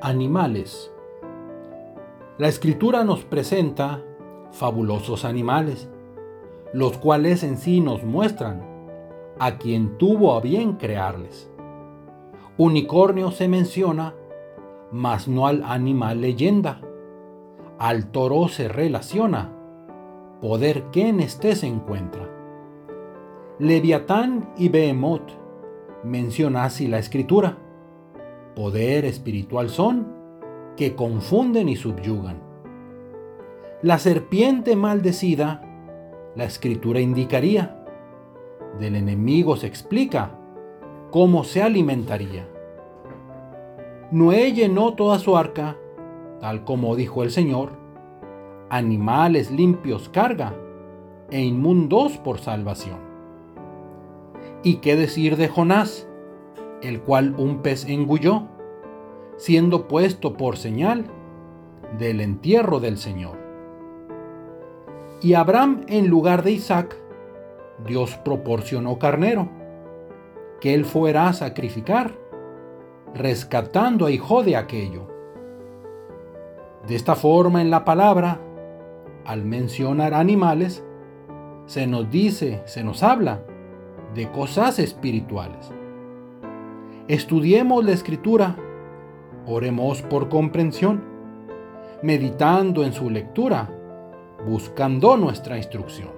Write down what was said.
Animales. La escritura nos presenta fabulosos animales, los cuales en sí nos muestran a quien tuvo a bien crearles. Unicornio se menciona, mas no al animal leyenda. Al toro se relaciona, poder que en este se encuentra. Leviatán y Behemoth menciona así la escritura. Poder espiritual son que confunden y subyugan. La serpiente maldecida, la escritura indicaría. Del enemigo se explica cómo se alimentaría. Noé llenó toda su arca, tal como dijo el Señor, animales limpios carga e inmundos por salvación. ¿Y qué decir de Jonás, el cual un pez engulló, siendo puesto por señal del entierro del Señor? Y Abraham en lugar de Isaac, Dios proporcionó carnero que él fuera a sacrificar, rescatando a hijo de aquello. De esta forma en la palabra, al mencionar animales, se nos dice, se nos habla de cosas espirituales. Estudiemos la escritura, oremos por comprensión, meditando en su lectura, buscando nuestra instrucción.